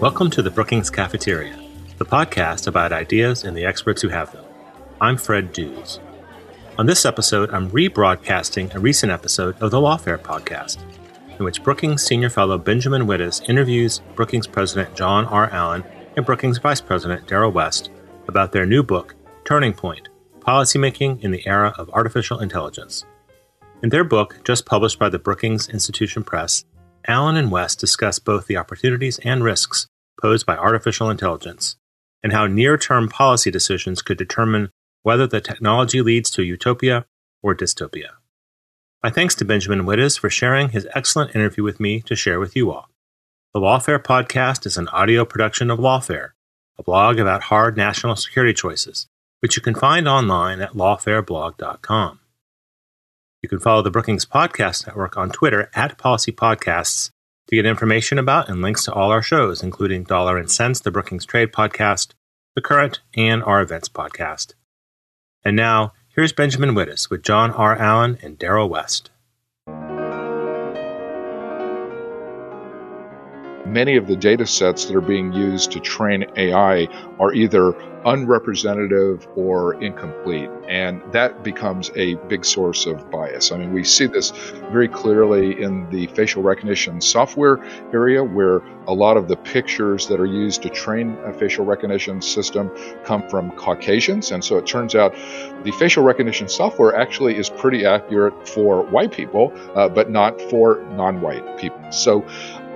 Welcome to the Brookings Cafeteria, the podcast about ideas and the experts who have them. I'm Fred Dews. On this episode, I'm rebroadcasting a recent episode of the Lawfare podcast, in which Brookings Senior Fellow Benjamin Wittes interviews Brookings President John R. Allen and Brookings Vice President Darrell West about their new book, Turning Point Policymaking in the Era of Artificial Intelligence. In their book, just published by the Brookings Institution Press, Allen and West discuss both the opportunities and risks posed by artificial intelligence and how near term policy decisions could determine whether the technology leads to utopia or dystopia. My thanks to Benjamin Wittes for sharing his excellent interview with me to share with you all. The Lawfare podcast is an audio production of Lawfare, a blog about hard national security choices, which you can find online at lawfareblog.com. You can follow the Brookings Podcast Network on Twitter at Policy Podcasts to get information about and links to all our shows, including Dollar and Sense, the Brookings Trade Podcast, The Current, and our Events Podcast. And now, here's Benjamin Wittes with John R. Allen and Darrell West. Many of the data sets that are being used to train AI are either unrepresentative or incomplete. And that becomes a big source of bias. I mean, we see this very clearly in the facial recognition software area, where a lot of the pictures that are used to train a facial recognition system come from Caucasians. And so it turns out the facial recognition software actually is pretty accurate for white people, uh, but not for non white people. So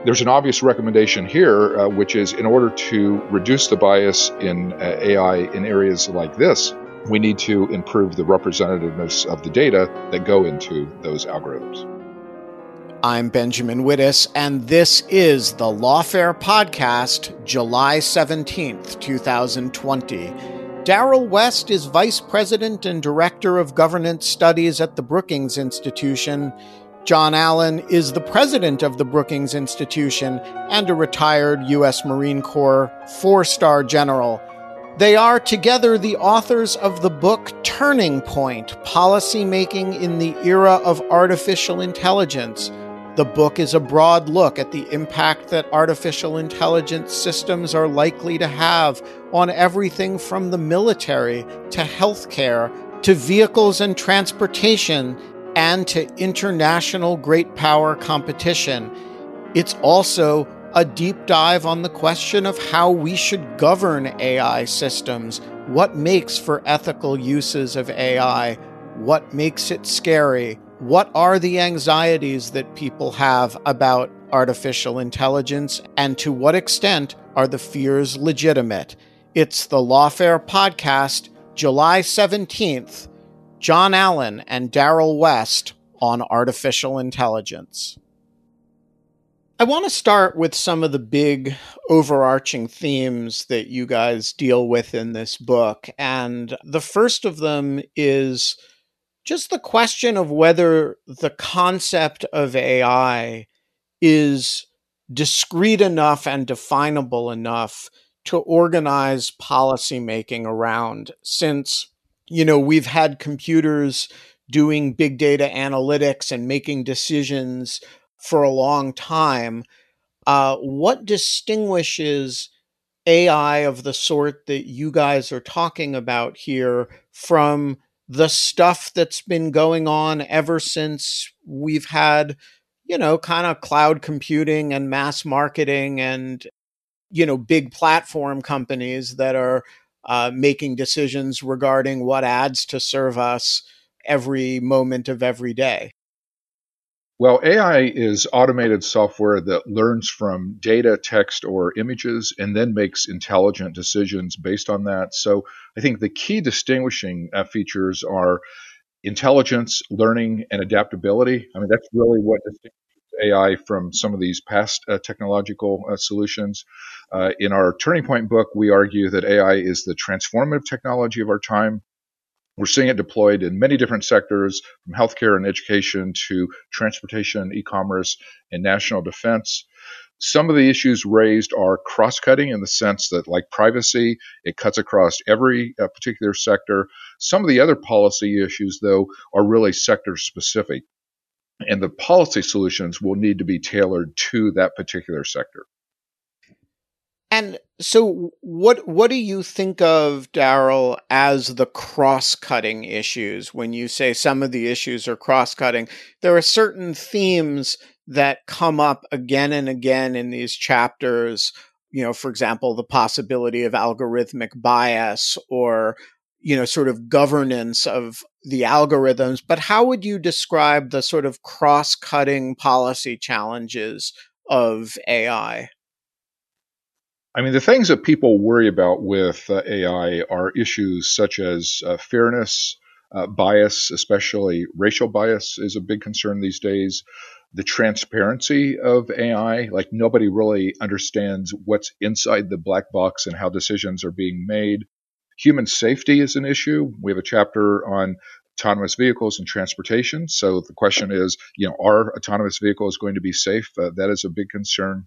there's an obvious recommendation here, uh, which is in order to reduce the bias in uh, AI in areas like this, we need to improve the representativeness of the data that go into those algorithms. I'm Benjamin Wittes, and this is the Lawfare Podcast, July 17th, 2020. Darrell West is Vice President and Director of Governance Studies at the Brookings Institution. John Allen is the president of the Brookings Institution and a retired U.S. Marine Corps four star general. They are together the authors of the book Turning Point Policymaking in the Era of Artificial Intelligence. The book is a broad look at the impact that artificial intelligence systems are likely to have on everything from the military to healthcare to vehicles and transportation and to international great power competition. It's also a deep dive on the question of how we should govern AI systems, what makes for ethical uses of AI, what makes it scary, what are the anxieties that people have about artificial intelligence, and to what extent are the fears legitimate. It's the Lawfare Podcast, July 17th. John Allen and Darrell West on artificial intelligence. I want to start with some of the big overarching themes that you guys deal with in this book. And the first of them is just the question of whether the concept of AI is discrete enough and definable enough to organize policymaking around, since you know, we've had computers doing big data analytics and making decisions for a long time. Uh, what distinguishes AI of the sort that you guys are talking about here from the stuff that's been going on ever since we've had, you know, kind of cloud computing and mass marketing and, you know, big platform companies that are uh, making decisions regarding what ads to serve us every moment of every day? Well, AI is automated software that learns from data, text, or images and then makes intelligent decisions based on that. So I think the key distinguishing uh, features are intelligence, learning, and adaptability. I mean, that's really what distinguishes AI from some of these past uh, technological uh, solutions. Uh, in our Turning Point book, we argue that AI is the transformative technology of our time. We're seeing it deployed in many different sectors, from healthcare and education to transportation, e commerce, and national defense. Some of the issues raised are cross cutting in the sense that, like privacy, it cuts across every uh, particular sector. Some of the other policy issues, though, are really sector specific. And the policy solutions will need to be tailored to that particular sector. And so, what what do you think of Darrell as the cross-cutting issues when you say some of the issues are cross-cutting? There are certain themes that come up again and again in these chapters. You know, for example, the possibility of algorithmic bias or you know sort of governance of the algorithms. But how would you describe the sort of cross-cutting policy challenges of AI? I mean, the things that people worry about with uh, AI are issues such as uh, fairness, uh, bias, especially racial bias, is a big concern these days. The transparency of AI, like nobody really understands what's inside the black box and how decisions are being made. Human safety is an issue. We have a chapter on autonomous vehicles and transportation. So the question is, you know, are autonomous vehicles going to be safe? Uh, that is a big concern.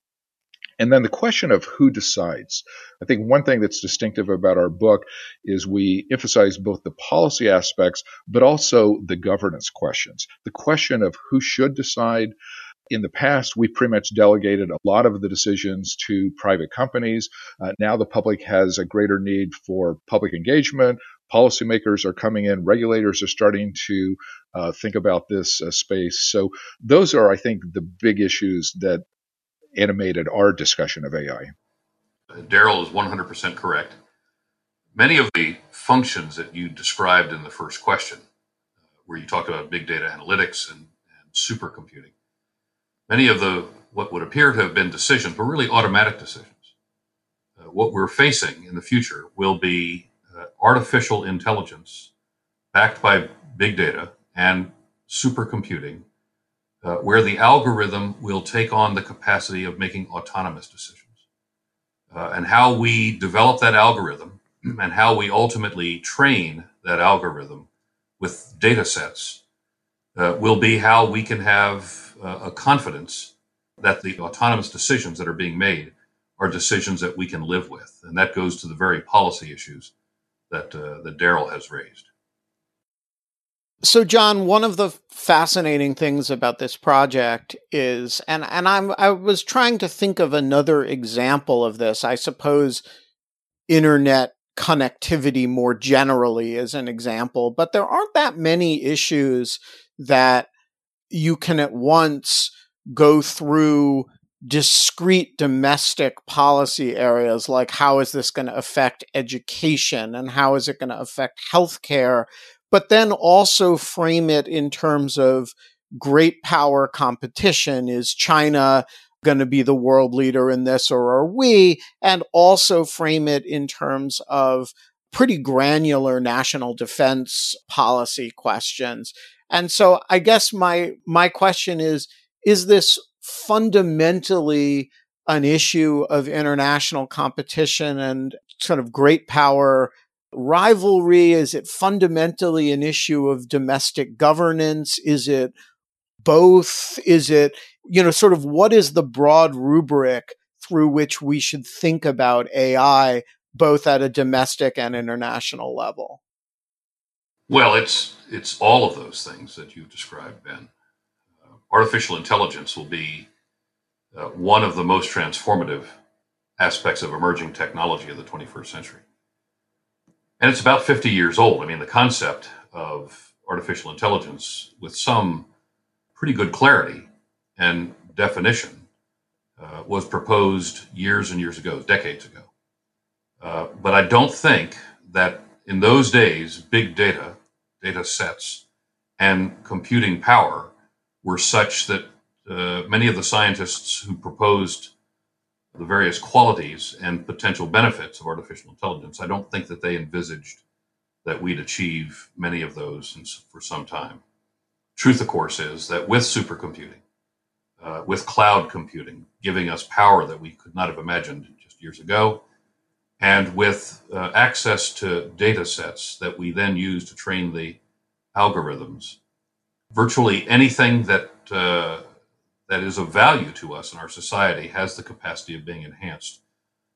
And then the question of who decides. I think one thing that's distinctive about our book is we emphasize both the policy aspects, but also the governance questions. The question of who should decide. In the past, we pretty much delegated a lot of the decisions to private companies. Uh, now the public has a greater need for public engagement. Policymakers are coming in, regulators are starting to uh, think about this uh, space. So, those are, I think, the big issues that animated our discussion of AI. Darrell is 100% correct. Many of the functions that you described in the first question, uh, where you talked about big data analytics and, and supercomputing, many of the what would appear to have been decisions were really automatic decisions. Uh, what we're facing in the future will be uh, artificial intelligence backed by big data and supercomputing uh, where the algorithm will take on the capacity of making autonomous decisions. Uh, and how we develop that algorithm and how we ultimately train that algorithm with data sets uh, will be how we can have a confidence that the autonomous decisions that are being made are decisions that we can live with. And that goes to the very policy issues that, uh, that Darrell has raised. So, John, one of the fascinating things about this project is, and and I'm I was trying to think of another example of this. I suppose internet connectivity more generally is an example, but there aren't that many issues that you can at once go through discrete domestic policy areas like how is this going to affect education and how is it going to affect healthcare but then also frame it in terms of great power competition. Is China going to be the world leader in this or are we? And also frame it in terms of pretty granular national defense policy questions. And so I guess my, my question is, is this fundamentally an issue of international competition and sort of great power rivalry? Is it fundamentally an issue of domestic governance? Is it both? Is it, you know, sort of what is the broad rubric through which we should think about AI, both at a domestic and international level? Well, it's it's all of those things that you've described, Ben. Uh, artificial intelligence will be uh, one of the most transformative aspects of emerging technology of the 21st century and it's about 50 years old. I mean, the concept of artificial intelligence with some pretty good clarity and definition uh, was proposed years and years ago, decades ago. Uh, but I don't think that in those days, big data, data sets, and computing power were such that uh, many of the scientists who proposed the various qualities and potential benefits of artificial intelligence, I don't think that they envisaged that we'd achieve many of those for some time. Truth, of course, is that with supercomputing, uh, with cloud computing, giving us power that we could not have imagined just years ago, and with uh, access to data sets that we then use to train the algorithms, virtually anything that uh, that is of value to us in our society has the capacity of being enhanced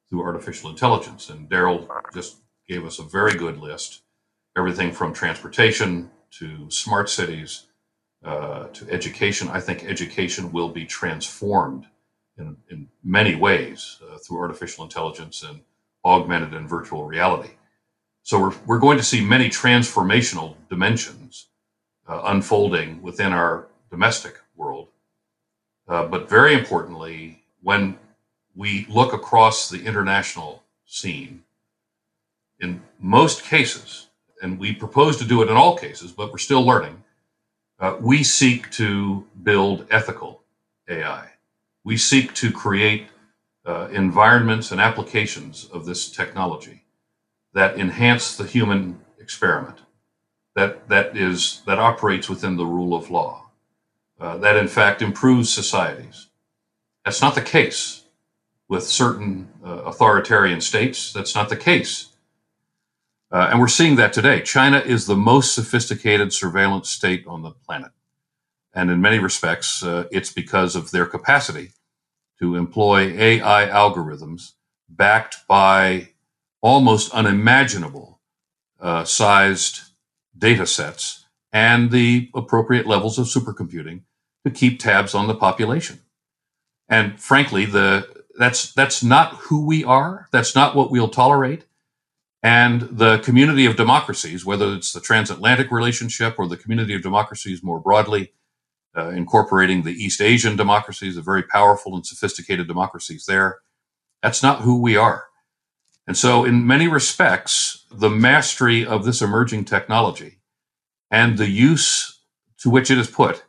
through artificial intelligence. And Darrell just gave us a very good list everything from transportation to smart cities uh, to education. I think education will be transformed in, in many ways uh, through artificial intelligence and augmented and virtual reality. So we're, we're going to see many transformational dimensions uh, unfolding within our domestic world. Uh, but very importantly, when we look across the international scene, in most cases, and we propose to do it in all cases, but we're still learning, uh, we seek to build ethical AI. We seek to create uh, environments and applications of this technology that enhance the human experiment, that, that, is, that operates within the rule of law, uh, that in fact improves societies. That's not the case with certain uh, authoritarian states. That's not the case. Uh, and we're seeing that today. China is the most sophisticated surveillance state on the planet. And in many respects, uh, it's because of their capacity to employ AI algorithms backed by almost unimaginable uh, sized data sets and the appropriate levels of supercomputing to keep tabs on the population. And frankly, the that's that's not who we are. That's not what we'll tolerate. And the community of democracies, whether it's the transatlantic relationship or the community of democracies more broadly, uh, incorporating the East Asian democracies, the very powerful and sophisticated democracies there, that's not who we are. And so, in many respects, the mastery of this emerging technology and the use to which it is put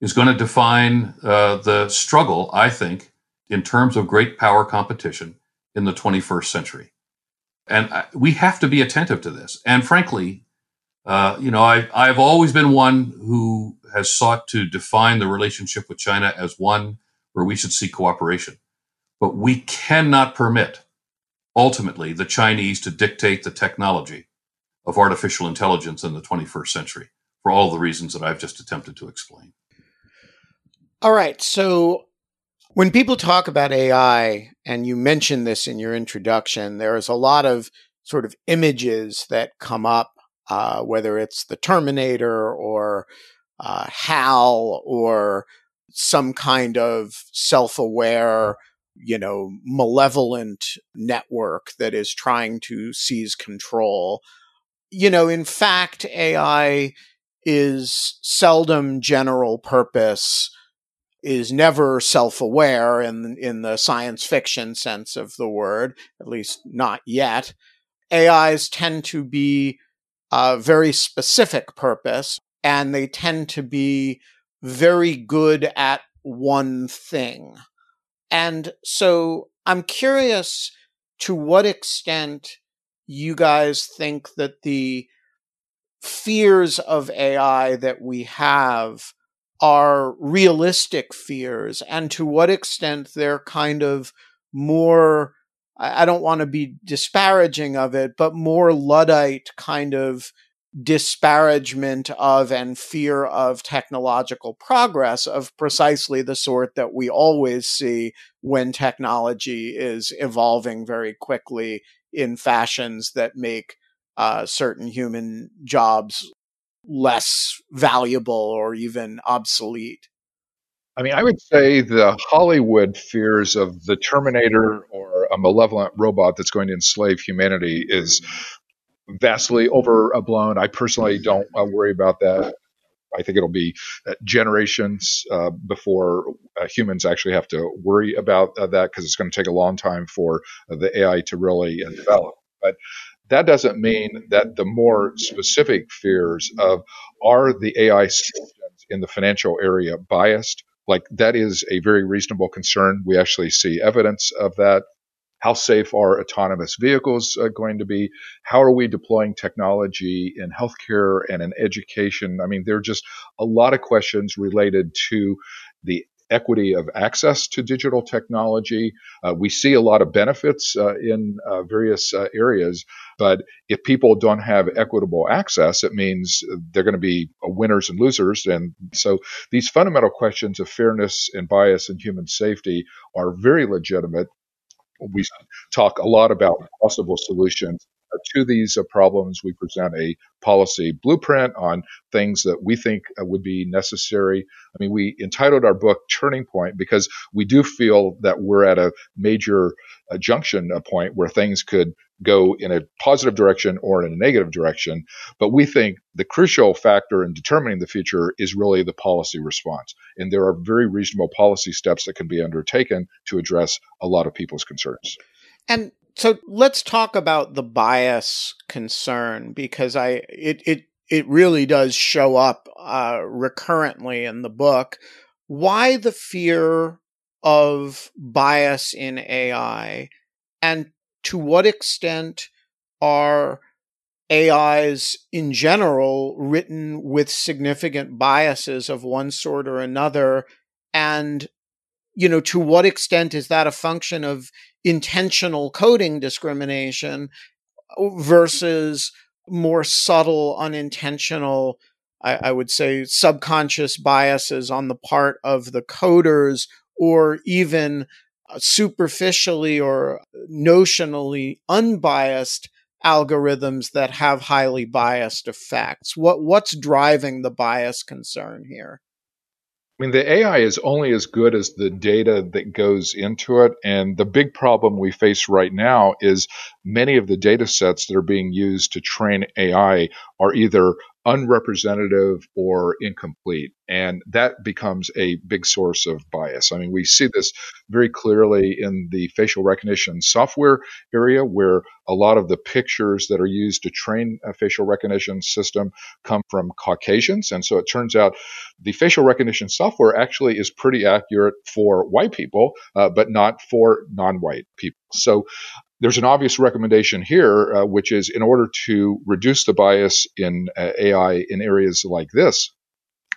is going to define uh, the struggle, I think, in terms of great power competition in the 21st century. And uh, we have to be attentive to this. And frankly, uh, you know, I, I've always been one who has sought to define the relationship with China as one where we should seek cooperation. But we cannot permit, ultimately, the Chinese to dictate the technology of artificial intelligence in the 21st century for all the reasons that I've just attempted to explain. All right. So when people talk about AI, and you mentioned this in your introduction, there is a lot of sort of images that come up, uh, whether it's the Terminator or uh, HAL or some kind of self aware, you know, malevolent network that is trying to seize control. You know, in fact, AI is seldom general purpose is never self-aware in in the science fiction sense of the word, at least not yet. AIs tend to be a very specific purpose, and they tend to be very good at one thing. And so I'm curious to what extent you guys think that the fears of AI that we have are realistic fears and to what extent they're kind of more I don't want to be disparaging of it, but more Luddite kind of disparagement of and fear of technological progress of precisely the sort that we always see when technology is evolving very quickly in fashions that make uh, certain human jobs less valuable or even obsolete? I mean, I would say the Hollywood fears of the Terminator or a malevolent robot that's going to enslave humanity is vastly overblown. I personally don't uh, worry about that. I think it'll be uh, generations uh, before uh, humans actually have to worry about uh, that because it's going to take a long time for uh, the AI to really develop. But that doesn't mean that the more specific fears of are the AI systems in the financial area biased? Like that is a very reasonable concern. We actually see evidence of that. How safe are autonomous vehicles uh, going to be? How are we deploying technology in healthcare and in education? I mean, there are just a lot of questions related to the equity of access to digital technology. Uh, we see a lot of benefits uh, in uh, various uh, areas, but if people don't have equitable access, it means they're going to be winners and losers. And so these fundamental questions of fairness and bias and human safety are very legitimate. We talk a lot about possible solutions to these uh, problems. We present a policy blueprint on things that we think uh, would be necessary. I mean, we entitled our book Turning Point because we do feel that we're at a major uh, junction point where things could go in a positive direction or in a negative direction. But we think the crucial factor in determining the future is really the policy response. And there are very reasonable policy steps that can be undertaken to address a lot of people's concerns. And so let's talk about the bias concern because I it it it really does show up uh, recurrently in the book. Why the fear of bias in AI, and to what extent are AIs in general written with significant biases of one sort or another? And, you know, to what extent is that a function of intentional coding discrimination versus more subtle, unintentional, I, I, would say, subconscious biases on the part of the coders or even uh, superficially or notionally unbiased algorithms that have highly biased effects. What what's driving the bias concern here? I mean, the AI is only as good as the data that goes into it. And the big problem we face right now is many of the data sets that are being used to train AI are either unrepresentative or incomplete. And that becomes a big source of bias. I mean, we see this very clearly in the facial recognition software area, where a lot of the pictures that are used to train a facial recognition system come from Caucasians. And so it turns out the facial recognition software actually is pretty accurate for white people, uh, but not for non white people. So there's an obvious recommendation here, uh, which is in order to reduce the bias in uh, AI in areas like this,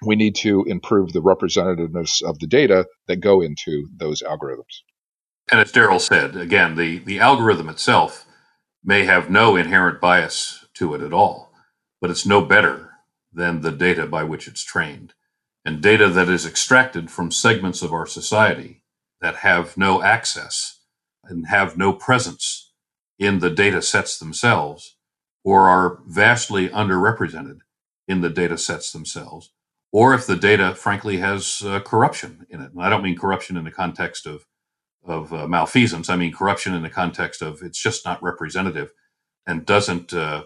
we need to improve the representativeness of the data that go into those algorithms. And as Darrell said, again, the, the algorithm itself may have no inherent bias to it at all, but it's no better than the data by which it's trained. And data that is extracted from segments of our society that have no access and have no presence in the data sets themselves or are vastly underrepresented in the data sets themselves, or if the data, frankly, has uh, corruption in it. And I don't mean corruption in the context of, of uh, malfeasance, I mean corruption in the context of it's just not representative and doesn't uh,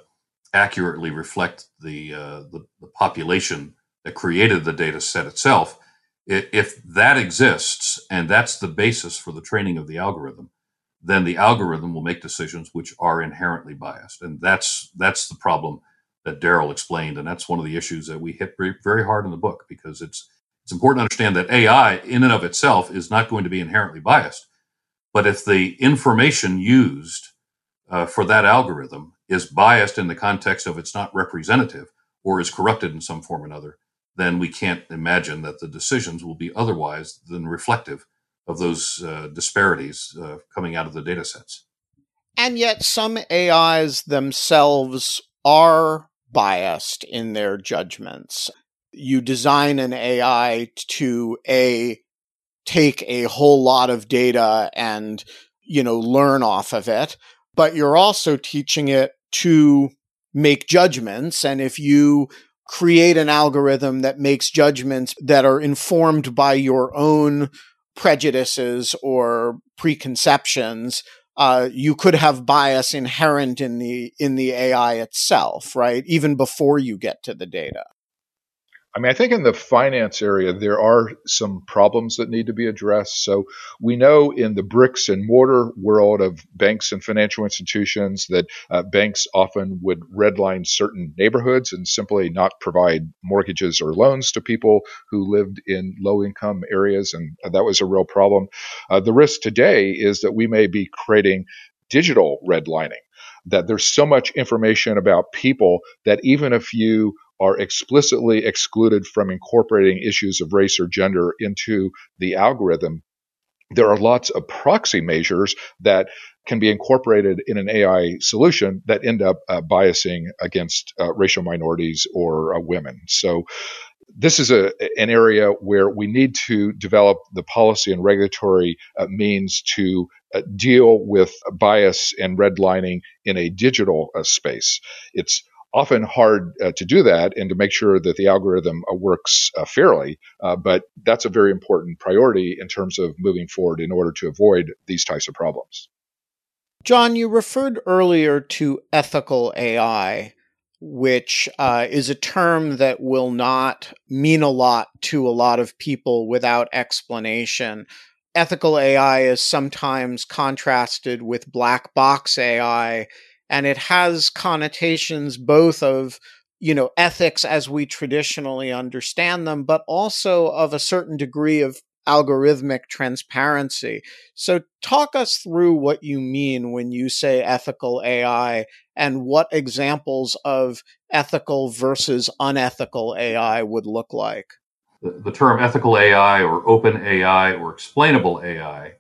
accurately reflect the, uh, the, the population that created the data set itself. If that exists and that's the basis for the training of the algorithm, then the algorithm will make decisions which are inherently biased. And that's that's the problem that Darrell explained, and that's one of the issues that we hit very, very hard in the book because it's it's important to understand that AI in and of itself is not going to be inherently biased, but if the information used uh, for that algorithm is biased in the context of it's not representative or is corrupted in some form or another, then we can't imagine that the decisions will be otherwise than reflective of those uh, disparities uh, coming out of the data sets. And yet, some AIs themselves are biased in their judgments. You design an AI to a take a whole lot of data and you know learn off of it, but you're also teaching it to make judgments. And if you create an algorithm that makes judgments that are informed by your own prejudices or preconceptions, uh, you could have bias inherent in the in the AI itself, right? Even before you get to the data. I mean, I think in the finance area, there are some problems that need to be addressed. So we know in the bricks and mortar world of banks and financial institutions that uh, banks often would redline certain neighborhoods and simply not provide mortgages or loans to people who lived in low income areas. And that was a real problem. Uh, the risk today is that we may be creating digital redlining that there's so much information about people that even if you are explicitly excluded from incorporating issues of race or gender into the algorithm, there are lots of proxy measures that can be incorporated in an AI solution that end up uh, biasing against uh, racial minorities or uh, women. So this is a, an area where we need to develop the policy and regulatory uh, means to uh, deal with bias and redlining in a digital uh, space. It's often hard uh, to do that and to make sure that the algorithm uh, works uh, fairly. Uh, but that's a very important priority in terms of moving forward in order to avoid these types of problems. John, you referred earlier to ethical AI, which uh, is a term that will not mean a lot to a lot of people without explanation. Ethical AI is sometimes contrasted with black box AI, and it has connotations both of you know ethics as we traditionally understand them but also of a certain degree of algorithmic transparency. So talk us through what you mean when you say ethical ai and what examples of ethical versus unethical ai would look like. The, the term ethical ai or open ai or explainable ai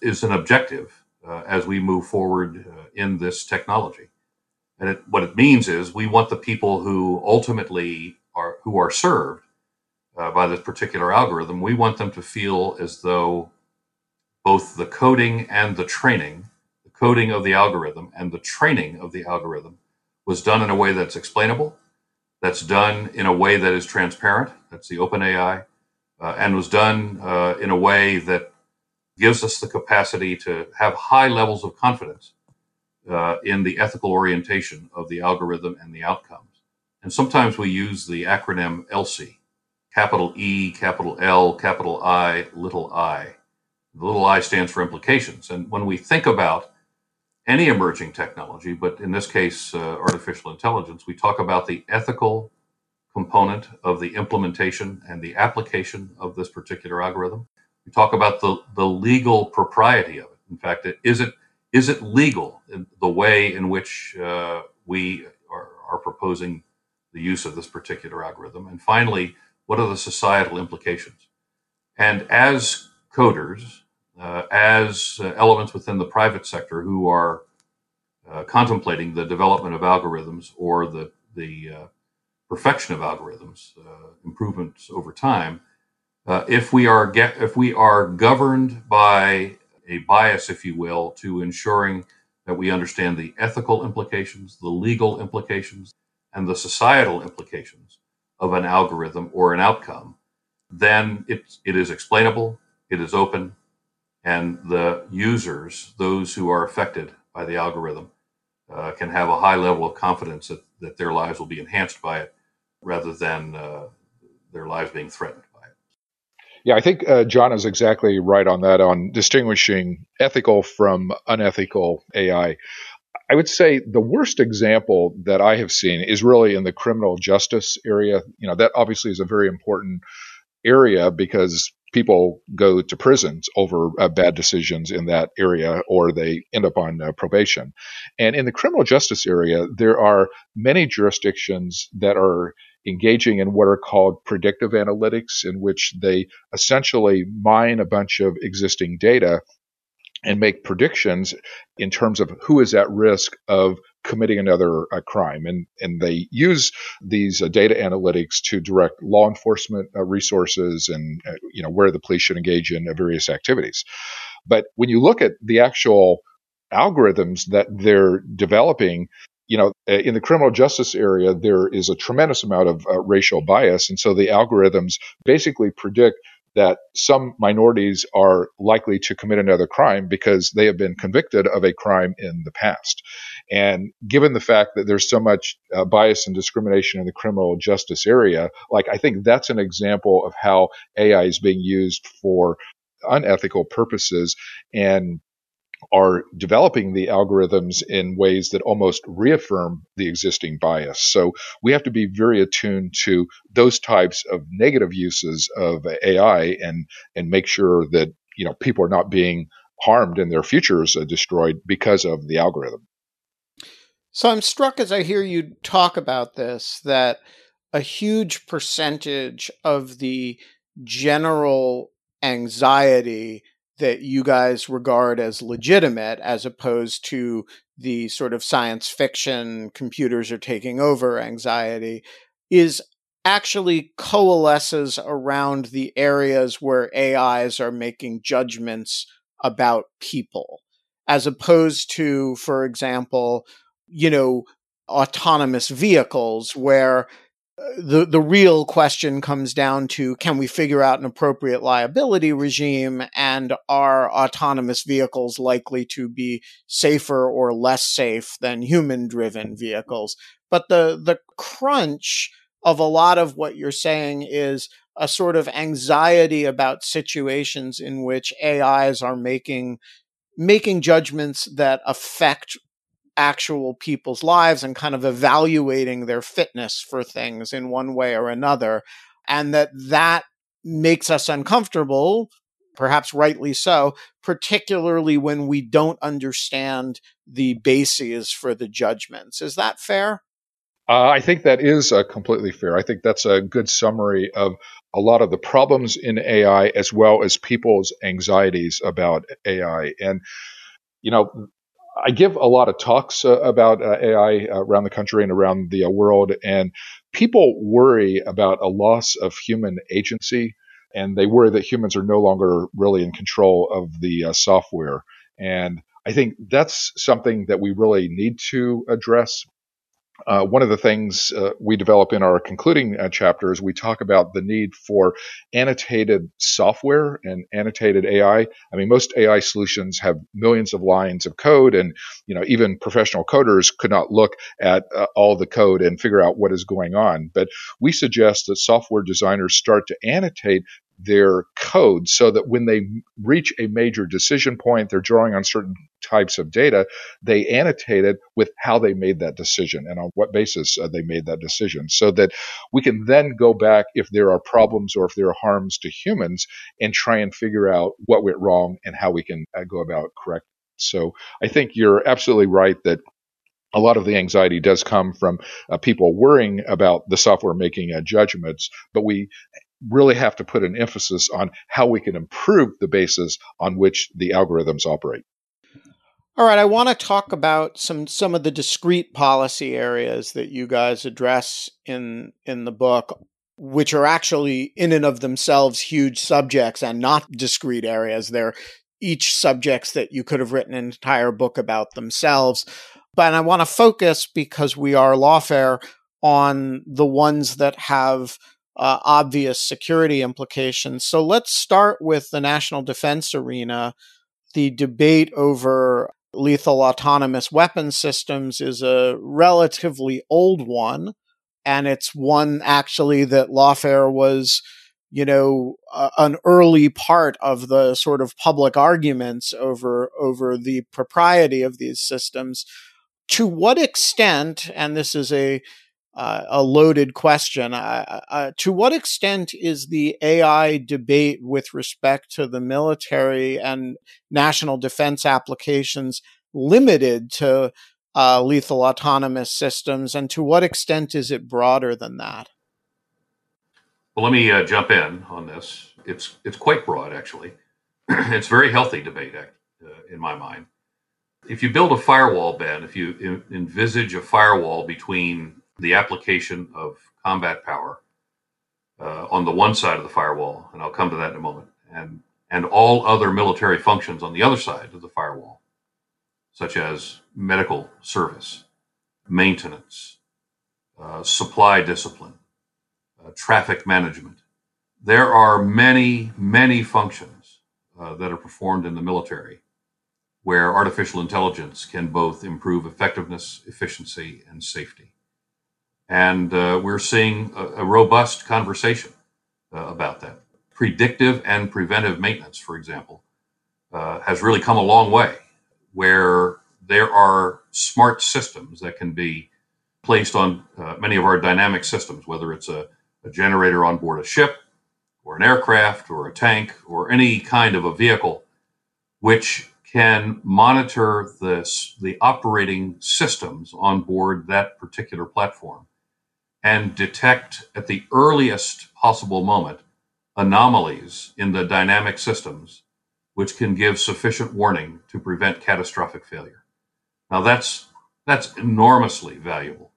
is an objective uh, as we move forward uh, in this technology. And it, what it means is we want the people who ultimately are who are served uh, by this particular algorithm. We want them to feel as though both the coding and the training, the coding of the algorithm and the training of the algorithm, was done in a way that's explainable, that's done in a way that is transparent. That's the open AI, uh, and was done uh, in a way that gives us the capacity to have high levels of confidence uh, in the ethical orientation of the algorithm and the outcomes. And sometimes we use the acronym ELSI, capital E, capital L, capital I, little i. The little i stands for implications. And when we think about any emerging technology, but in this case, uh, artificial intelligence, we talk about the ethical component of the implementation and the application of this particular algorithm. We talk about the, the legal propriety of it. In fact, it, is it is it legal the way in which uh, we are, are, proposing the use of this particular algorithm? And finally, what are the societal implications? And as coders, uh, as uh, elements within the private sector who are uh, contemplating the development of algorithms or the the uh, perfection of algorithms, uh, improvements over time, uh, if we are get, if we are governed by a bias, if you will, to ensuring that we understand the ethical implications, the legal implications, and the societal implications of an algorithm or an outcome, then it, it is explainable, it is open, and the users, those who are affected by the algorithm, uh, can have a high level of confidence that, that their lives will be enhanced by it rather than uh, their lives being threatened. Yeah, I think uh, John is exactly right on that, on distinguishing ethical from unethical AI. I would say the worst example that I have seen is really in the criminal justice area. You know, that obviously is a very important area because people go to prisons over uh, bad decisions in that area or they end up on uh, probation. And in the criminal justice area, there are many jurisdictions that are engaging in what are called predictive analytics, in which they essentially mine a bunch of existing data and make predictions in terms of who is at risk of committing another uh, crime. And, and they use these uh, data analytics to direct law enforcement uh, resources and, uh, you know, where the police should engage in uh, various activities. But when you look at the actual algorithms that they're developing, you know, uh, in the criminal justice area, there is a tremendous amount of uh, racial bias. And so the algorithms basically predict that some minorities are likely to commit another crime because they have been convicted of a crime in the past. And given the fact that there's so much uh, bias and discrimination in the criminal justice area, like I think that's an example of how AI is being used for unethical purposes. And are developing the algorithms in ways that almost reaffirm the existing bias. So we have to be very attuned to those types of negative uses of AI and and make sure that you know people are not being harmed and their futures are destroyed because of the algorithm. So I'm struck as I hear you talk about this that a huge percentage of the general anxiety that you guys regard as legitimate as opposed to the sort of science fiction computers are taking over anxiety is actually coalesces around the areas where AIs are making judgments about people, as opposed to, for example, you know, autonomous vehicles where the the real question comes down to can we figure out an appropriate liability regime and are autonomous vehicles likely to be safer or less safe than human driven vehicles? But the the crunch of a lot of what you're saying is a sort of anxiety about situations in which AIs are making making judgments that affect actual people's lives and kind of evaluating their fitness for things in one way or another and that that makes us uncomfortable perhaps rightly so particularly when we don't understand the bases for the judgments is that fair uh, I think that is uh, completely fair. I think that's a good summary of a lot of the problems in AI as well as people's anxieties about AI. And, you know, I give a lot of talks uh, about uh, AI around the country and around the uh, world, and people worry about a loss of human agency, and they worry that humans are no longer really in control of the uh, software. And I think that's something that we really need to address uh, one of the things uh, we develop in our concluding uh, is we talk about the need for annotated software and annotated AI. I mean, most AI solutions have millions of lines of code, and you know, even professional coders could not look at uh, all the code and figure out what is going on. But we suggest that software designers start to annotate their code so that when they reach a major decision point, they're drawing on certain types of data, they annotate it with how they made that decision and on what basis uh, they made that decision so that we can then go back if there are problems or if there are harms to humans and try and figure out what went wrong and how we can uh, go about correct. So I think you're absolutely right that a lot of the anxiety does come from uh, people worrying about the software making uh, judgments, but we really have to put an emphasis on how we can improve the basis on which the algorithms operate. All right, I want to talk about some some of the discrete policy areas that you guys address in in the book which are actually in and of themselves huge subjects and not discrete areas. They're each subjects that you could have written an entire book about themselves. But I want to focus because we are lawfare on the ones that have uh, obvious security implications. So let's start with the national defense arena. The debate over lethal autonomous weapon systems is a relatively old one, and it's one actually that lawfare was, you know, uh, an early part of the sort of public arguments over over the propriety of these systems. To what extent, and this is a uh, a loaded question. Uh, uh, to what extent is the AI debate with respect to the military and national defense applications limited to uh, lethal autonomous systems, and to what extent is it broader than that? Well, let me uh, jump in on this. It's it's quite broad, actually. it's very healthy debate, uh, in my mind. If you build a firewall, Ben, if you envisage a firewall between the application of combat power uh, on the one side of the firewall, and I'll come to that in a moment, and and all other military functions on the other side of the firewall, such as medical service, maintenance, uh, supply discipline, uh, traffic management. There are many, many functions uh, that are performed in the military where artificial intelligence can both improve effectiveness, efficiency, and safety. And uh, we're seeing a, a robust conversation uh, about that. Predictive and preventive maintenance, for example, uh, has really come a long way where there are smart systems that can be placed on uh, many of our dynamic systems, whether it's a, a generator on board a ship or an aircraft or a tank or any kind of a vehicle, which can monitor the, the operating systems on board that particular platform and detect at the earliest possible moment anomalies in the dynamic systems, which can give sufficient warning to prevent catastrophic failure. Now, that's, that's enormously valuable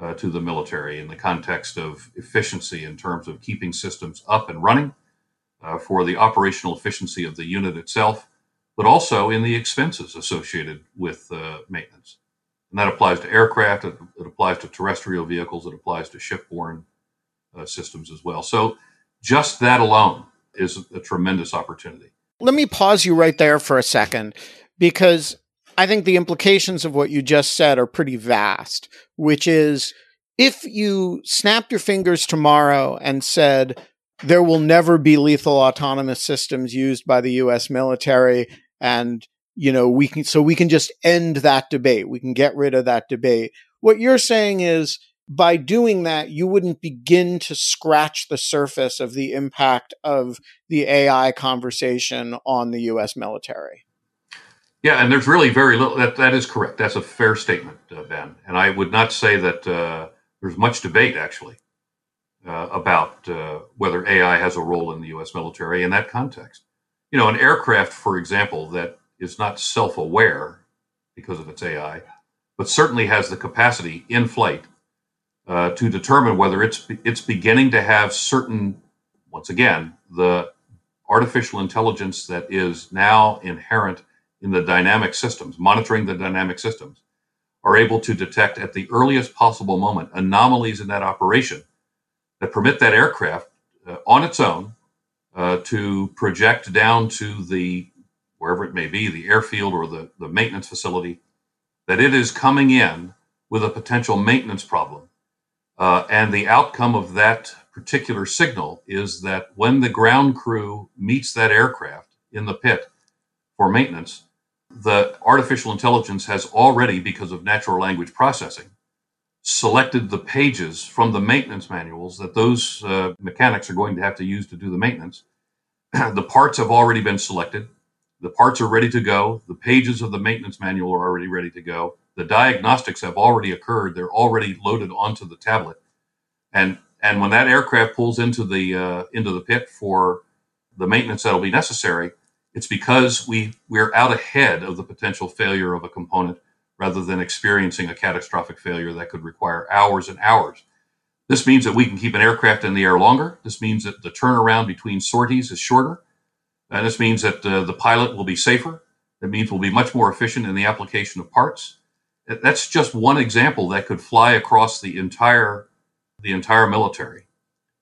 uh, to the military in the context of efficiency in terms of keeping systems up and running, uh, for the operational efficiency of the unit itself, but also in the expenses associated with uh, maintenance. And that applies to aircraft, it, it, applies to terrestrial vehicles, it applies to shipborne uh, systems as well. So just that alone is a tremendous opportunity. Let me pause you right there for a second because I think the implications of what you just said are pretty vast, which is if you snapped your fingers tomorrow and said, there will never be lethal autonomous systems used by the US military and you know we can so we can just end that debate we can get rid of that debate what you're saying is by doing that you wouldn't begin to scratch the surface of the impact of the AI conversation on the US military yeah, and there's really very little. That that is correct. That's a fair statement, uh, Ben. And I would not say that uh, there's much debate actually uh, about uh, whether AI has a role in the U.S. military in that context. You know, an aircraft, for example, that is not self-aware because of its AI, but certainly has the capacity in flight uh, to determine whether it's it's beginning to have certain, once again, the artificial intelligence that is now inherent in the dynamic systems, monitoring the dynamic systems, are able to detect at the earliest possible moment anomalies in that operation that permit that aircraft uh, on its own uh, to project down to the wherever it may be, the airfield or the, the maintenance facility, that it is coming in with a potential maintenance problem. Uh, and the outcome of that particular signal is that when the ground crew meets that aircraft in the pit for maintenance, the artificial intelligence has already, because of natural language processing, selected the pages from the maintenance manuals that those uh, mechanics are going to have to use to do the maintenance. the parts have already been selected. The parts are ready to go. The pages of the maintenance manual are already ready to go. The diagnostics have already occurred. They're already loaded onto the tablet. And and when that aircraft pulls into the uh, into the pit for the maintenance that'll be necessary, it's because we we're out ahead of the potential failure of a component rather than experiencing a catastrophic failure that could require hours and hours. This means that we can keep an aircraft in the air longer. This means that the turnaround between sorties is shorter. And this means that uh, the pilot will be safer. That means we'll be much more efficient in the application of parts. That's just one example that could fly across the entire the entire military.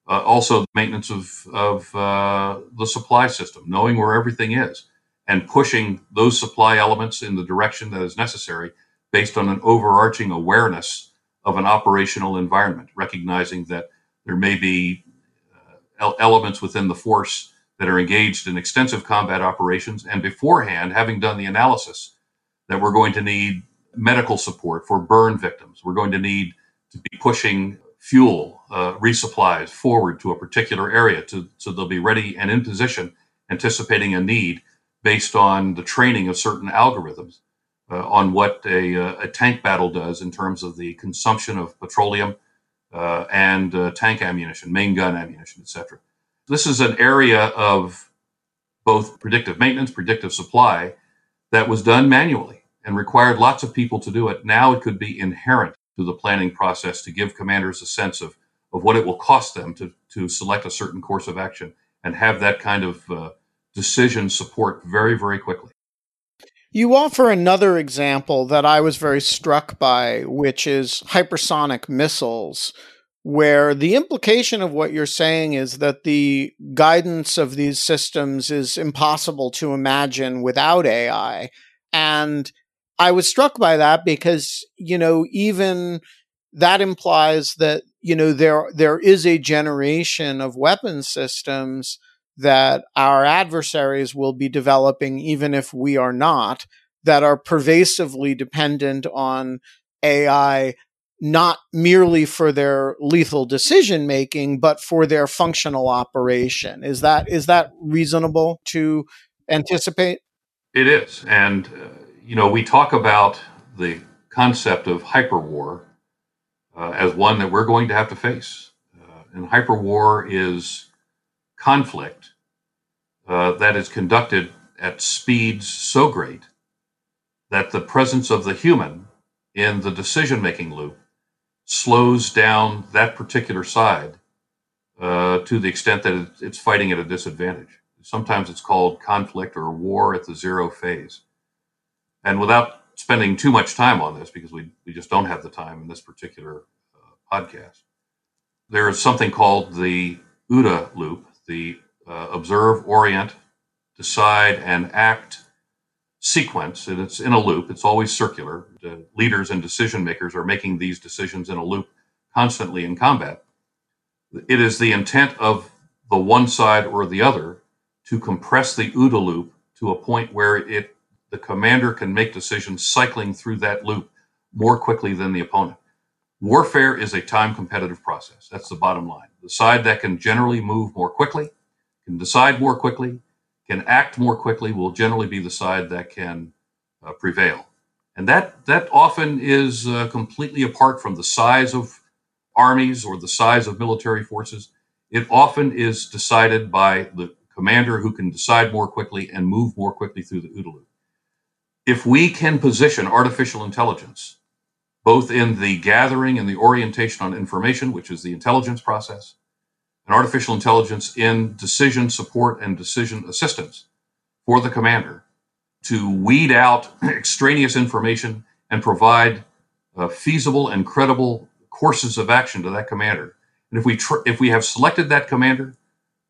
Uh, also, maintenance of, of uh, the supply system, knowing where everything is, and pushing those supply elements in the direction that is necessary based on an overarching awareness of an operational environment, recognizing that there may be uh, elements within the force that are engaged in extensive combat operations, and beforehand, having done the analysis, that we're going to need medical support for burn victims. We're going to need to be pushing fuel uh, resupplies forward to a particular area to, so they'll be ready and in position, anticipating a need based on the training of certain algorithms uh, on what a, uh, a, tank battle does in terms of the consumption of petroleum uh, and uh, tank ammunition, main gun ammunition, etc. This is an area of both predictive maintenance, predictive supply that was done manually and required lots of people to do it. Now it could be inherent to the planning process to give commanders a sense of, of what it will cost them to, to select a certain course of action and have that kind of uh, decision support very, very quickly. You offer another example that I was very struck by, which is hypersonic missiles, where the implication of what you're saying is that the guidance of these systems is impossible to imagine without AI. And I was struck by that because, you know, even that implies that, you know, there, there is a generation of weapon systems that our adversaries will be developing, even if we are not, that are pervasively dependent on AI, not merely for their lethal decision making, but for their functional operation. Is that, is that reasonable to anticipate? It is. And, uh, you know, we talk about the concept of hyperwar uh, as one that we're going to have to face. Uh, and hyperwar is conflict uh, that is conducted at speeds so great that the presence of the human in the decision making loop slows down that particular side uh, to the extent that it's fighting at a disadvantage. Sometimes it's called conflict or war at the zero phase. And without spending too much time on this, because we, we just don't have the time in this particular uh, podcast, there is something called the OODA loop, the uh, observe, orient, decide, and act sequence. And it's in a loop, it's always circular. The leaders and decision makers are making these decisions in a loop constantly in combat. It is the intent of the one side or the other to compress the OODA loop to a point where it the commander can make decisions cycling through that loop more quickly than the opponent. Warfare is a time competitive process. That's the bottom line. The side that can generally move more quickly, can decide more quickly, can act more quickly will generally be the side that can uh, prevail. And that, that often is uh, completely apart from the size of armies or the size of military forces. It often is decided by the commander who can decide more quickly and move more quickly through the OODA loop. If we can position artificial intelligence both in the gathering and the orientation on information, which is the intelligence process, and artificial intelligence in decision support and decision assistance for the commander to weed out extraneous information and provide uh, feasible and credible courses of action to that commander. And if we tr- if we have selected that commander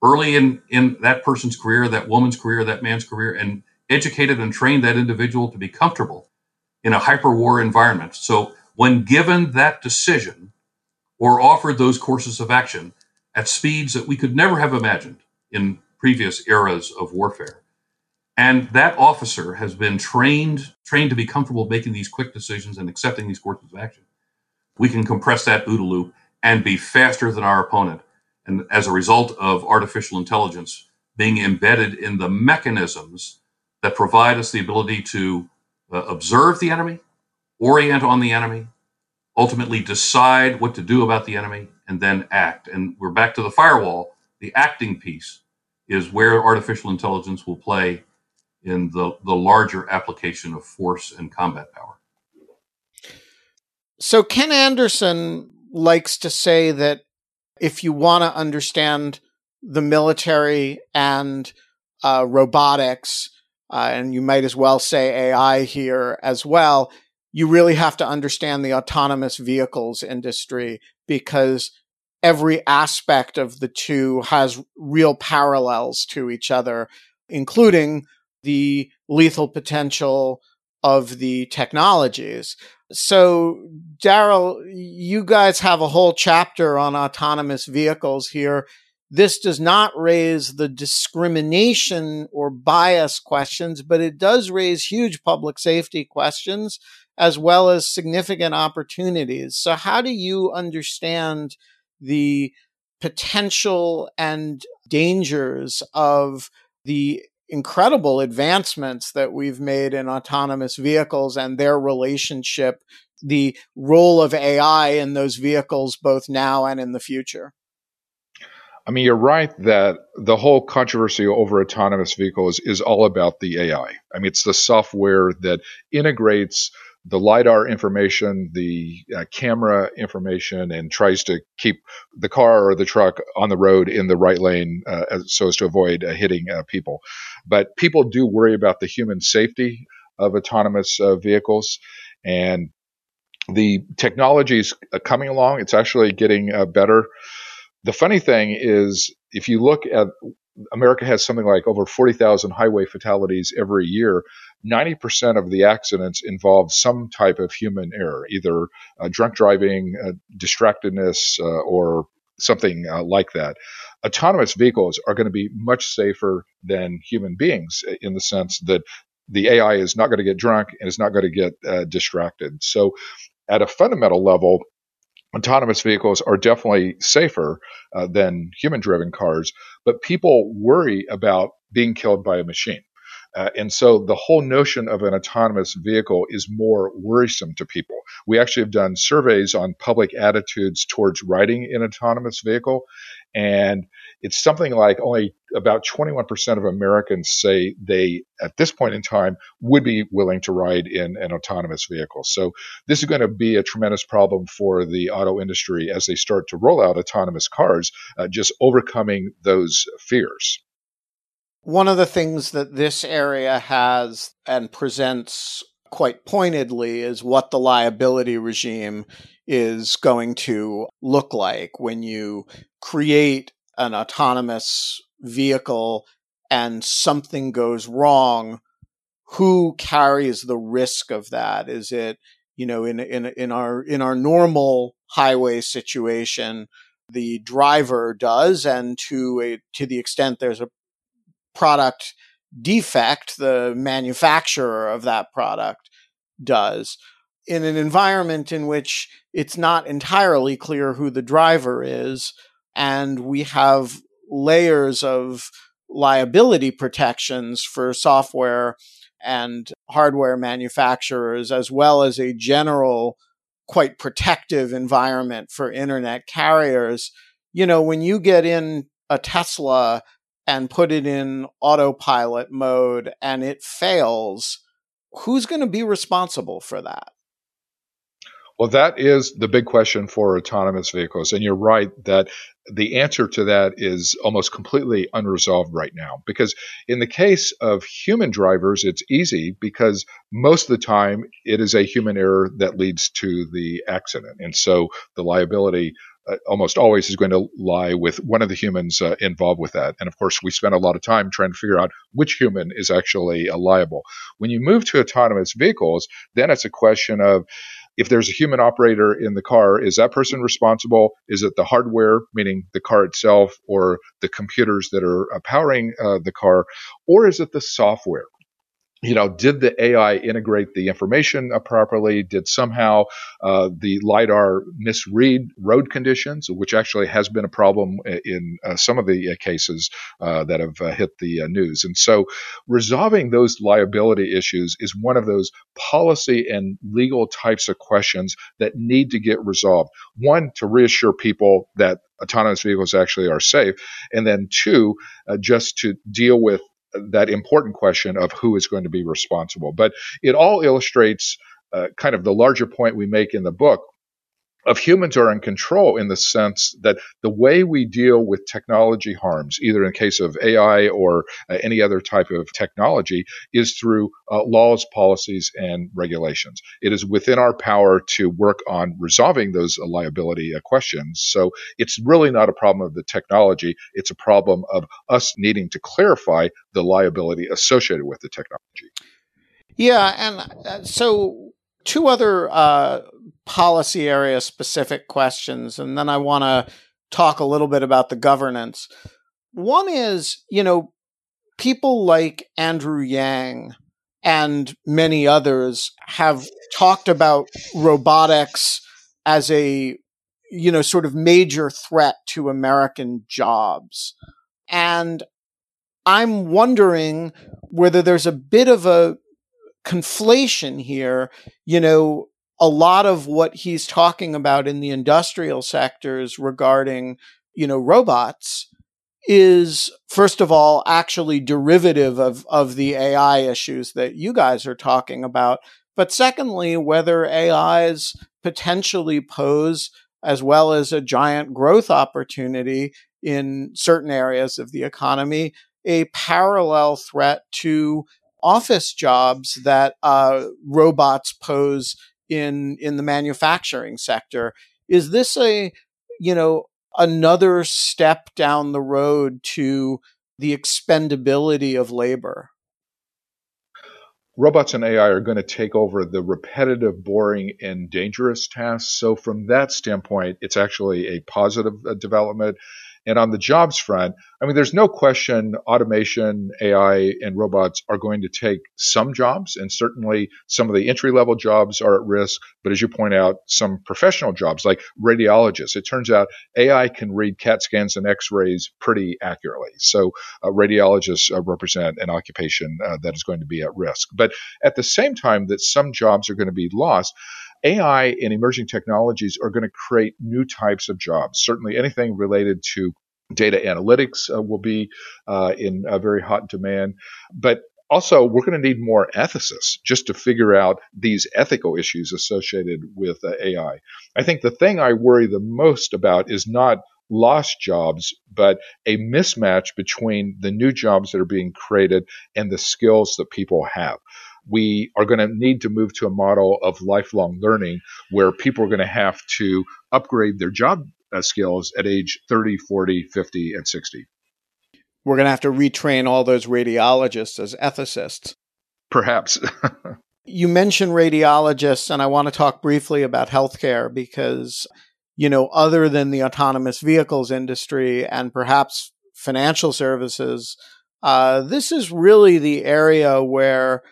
early in in that person's career, that woman's career, that man's career, and educated and trained that individual to be comfortable in a hyper war environment. So when given that decision or offered those courses of action at speeds that we could never have imagined in previous eras of warfare. And that officer has been trained trained to be comfortable making these quick decisions and accepting these courses of action. We can compress that OODA loop and be faster than our opponent. And as a result of artificial intelligence being embedded in the mechanisms that provide us the ability to uh, observe the enemy, orient on the enemy, ultimately decide what to do about the enemy, and then act. And we're back to the firewall. The acting piece is where artificial intelligence will play in the, the larger application of force and combat power. So, Ken Anderson likes to say that if you want to understand the military and uh, robotics, uh, and you might as well say AI here as well, you really have to understand the autonomous vehicles industry because every aspect of the two has real parallels to each other, including the lethal potential of the technologies. So, Darrell, you guys have a whole chapter on autonomous vehicles here. This does not raise the discrimination or bias questions, but it does raise huge public safety questions as well as significant opportunities. So, how do you understand the potential and dangers of the incredible advancements that we've made in autonomous vehicles and their relationship, the role of AI in those vehicles, both now and in the future? I mean, you're right that the whole controversy over autonomous vehicles is all about the AI. I mean, it's the software that integrates the lidar information, the uh, camera information, and tries to keep the car or the truck on the road in the right lane uh, so as to avoid uh, hitting uh, people. But people do worry about the human safety of autonomous uh, vehicles, and the technology is coming along. It's actually getting better. The funny thing is, if you look at America has something like over 40,000 highway fatalities every year. 90% of the accidents involve some type of human error, either uh, drunk driving, uh, distractedness, uh, or something uh, like that. Autonomous vehicles are going to be much safer than human beings in the sense that the AI is not going to get drunk and is not going to get uh, distracted. So, at a fundamental level, autonomous vehicles are definitely safer uh, than human driven cars, but people worry about being killed by a machine. Uh, and so the whole notion of an autonomous vehicle is more worrisome to people. We actually have done surveys on public attitudes towards riding an autonomous vehicle. And it's something like only about 21% of Americans say they, at this point in time, would be willing to ride in an autonomous vehicle. So this is going to be a tremendous problem for the auto industry as they start to roll out autonomous cars, uh, just overcoming those fears. One of the things that this area has and presents quite pointedly is what the liability regime is going to look like when you create an autonomous vehicle and something goes wrong. Who carries the risk of that? Is it you know in in in our in our normal highway situation the driver does and to a to the extent there's a product defect the manufacturer of that product does in an environment in which it's not entirely clear who the driver is and we have layers of liability protections for software and hardware manufacturers, as well as a general, quite protective environment for internet carriers. You know, when you get in a Tesla and put it in autopilot mode and it fails, who's going to be responsible for that? Well, that is the big question for autonomous vehicles. And you're right that the answer to that is almost completely unresolved right now. Because in the case of human drivers, it's easy because most of the time it is a human error that leads to the accident. And so the liability uh, almost always is going to lie with one of the humans uh, involved with that. And of course, we spend a lot of time trying to figure out which human is actually uh, liable. When you move to autonomous vehicles, then it's a question of if there's a human operator in the car, is that person responsible? Is it the hardware, meaning the car itself, or the computers that are uh, powering uh, the car, or is it the software? You know, did the AI integrate the information uh, properly? Did somehow uh, the LiDAR misread road conditions, which actually has been a problem in uh, some of the uh, cases uh, that have uh, hit the news? And so resolving those liability issues is one of those policy and legal types of questions that need to get resolved. One, to reassure people that autonomous vehicles actually are safe. And then two, just to deal with that important question of who is going to be responsible. But it all illustrates uh, kind of the larger point we make in the book, of humans are in control in the sense that the way we deal with technology harms, either in case of AI or uh, any other type of technology, is through uh, laws, policies, and regulations. It is within our power to work on resolving those uh, liability questions. So it's really not a problem of the technology, it's a problem of us needing to clarify the liability associated with the technology. Yeah, and uh, so two other uh, policy area specific questions, and then I want to talk a little bit about the governance. One is, you know, people like Andrew Yang and many others have talked about robotics as a, you know, sort of major threat to American jobs. And I'm wondering whether there's a bit of a conflation here. You know, a lot of what he's talking about in the industrial sectors regarding, you know, robots is first of all actually derivative of of the AI issues that you guys are talking about but secondly whether AIs potentially pose as well as a giant growth opportunity in certain areas of the economy a parallel threat to office jobs that uh, robots pose in in the manufacturing sector. Is this a you know another step down the road to the expendability of labor? robots and AI are going to take over the repetitive, boring, and dangerous tasks. So, from that standpoint, it's actually a positive uh, development. And on the jobs front, I mean, there's no question automation, AI, and robots are going to take some jobs, and certainly some of the entry level jobs are at risk. But as you point out, some professional jobs like radiologists, it turns out AI can read CAT scans and x rays pretty accurately. So uh, radiologists uh, represent an occupation uh, that is going to be at risk. But at the same time that some jobs are going to be lost, AI and emerging technologies are going to create new types of jobs. Certainly, anything related to data analytics uh, will be uh, in very hot demand. But also, we're going to need more ethicists just to figure out these ethical issues associated with uh, AI. I think the thing I worry the most about is not lost jobs, but a mismatch between the new jobs that are being created and the skills that people have. We are going to need to move to a model of lifelong learning where people are going to have to upgrade their job uh, skills at age 30, 40, 50, and 60. We're going to have to retrain all those radiologists as ethicists. Perhaps. you mentioned radiologists, and I want to talk briefly about healthcare because, you know, other than the autonomous vehicles industry and perhaps financial services, uh, this is really the area where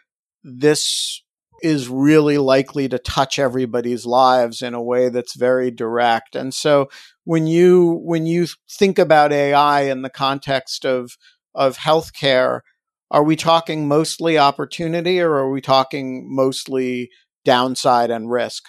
this is really likely to touch everybody's lives in a way that's very direct. And so when you when you think about AI in the context of of healthcare, are we talking mostly opportunity or are we talking mostly downside and risk?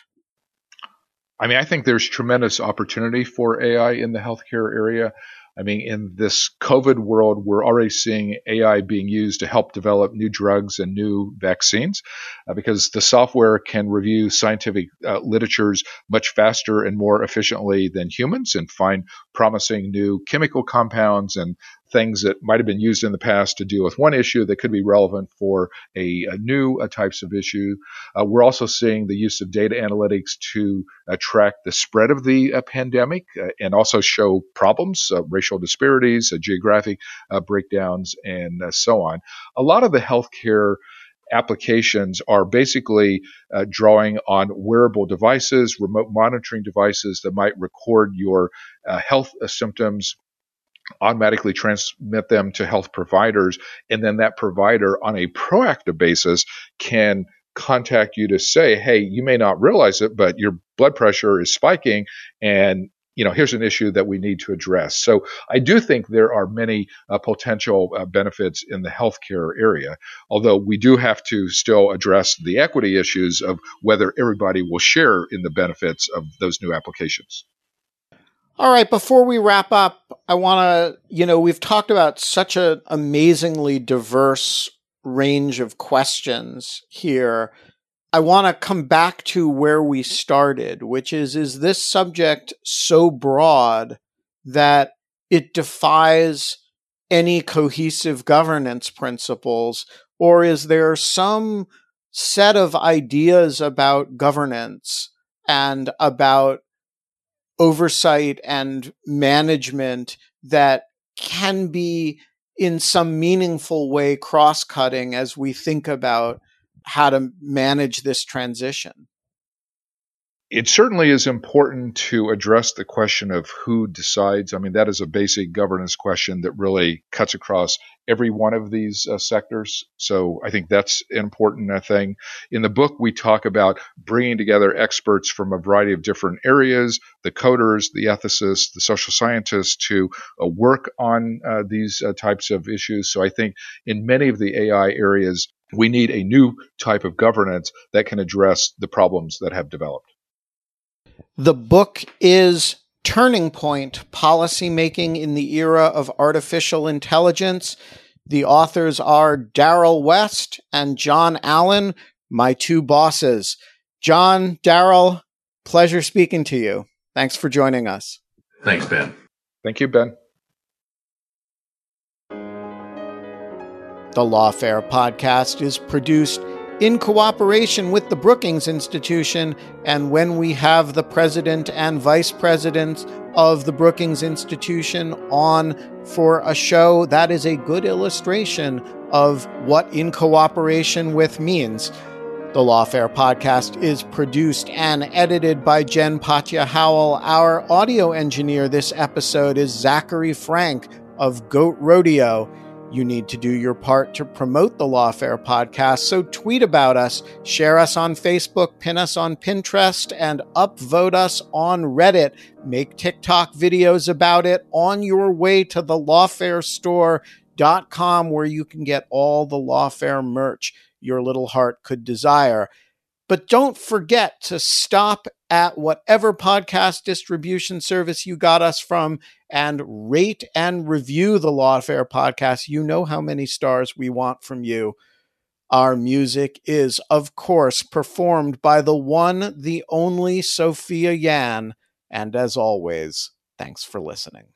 I mean, I think there's tremendous opportunity for AI in the healthcare area. I mean, in this COVID world, we're already seeing AI being used to help develop new drugs and new vaccines uh, because the software can review scientific uh, literatures much faster and more efficiently than humans and find promising new chemical compounds and things that might have been used in the past to deal with one issue that could be relevant for a, a new uh, types of issue. Uh, we're also seeing the use of data analytics to track the spread of the uh, pandemic uh, and also show problems, uh, racial disparities, geographic breakdowns, and so on. A lot of the healthcare applications are basically uh, drawing on wearable devices, remote monitoring devices that might record your uh, health symptoms automatically transmit them to health providers. And then that provider, on a proactive basis, can contact you to say, hey, you may not realize it, but your blood pressure is spiking. And you know, here's an issue that we need to address. So I do think there are many uh, potential uh, benefits in the healthcare area, although we do have to still address the equity issues of whether everybody will share in the benefits of those new applications. All right, before we wrap up, I want to, you know, we've talked about such an amazingly diverse range of questions here. I want to come back to where we started, which is is this subject so broad that it defies any cohesive governance principles, or is there some set of ideas about governance and about oversight and management that can be in some meaningful way cross cutting as we think about how to manage this transition it certainly is important to address the question of who decides. I mean, that is a basic governance question that really cuts across every one of these uh, sectors. So I think that's an important uh, thing. In the book, we talk about bringing together experts from a variety of different areas the coders, the ethicists, the social scientists to uh, work on uh, these uh, types of issues. So I think in many of the AI areas, we need a new type of governance that can address the problems that have developed. The book is Turning Point Policymaking in the Era of Artificial Intelligence. The authors are Darrell West and John Allen, my two bosses. John, Darrell, pleasure speaking to you. Thanks for joining us. Thanks, Ben. Thank you, Ben. The Lawfare podcast is produced in cooperation with the Brookings Institution. And when we have the president and vice president of the Brookings Institution on for a show, that is a good illustration of what in cooperation with means. The Lawfare podcast is produced and edited by Jen Patja Howell. Our audio engineer this episode is Zachary Frank of Goat Rodeo. You need to do your part to promote the Lawfare podcast. So tweet about us, share us on Facebook, pin us on Pinterest, and upvote us on Reddit. Make TikTok videos about it on your way to the lawfarestore.com where you can get all the Lawfare merch your little heart could desire. But don't forget to stop at whatever podcast distribution service you got us from and rate and review the Lawfare podcast. You know how many stars we want from you. Our music is, of course, performed by the one, the only Sophia Yan. And as always, Thanks for listening.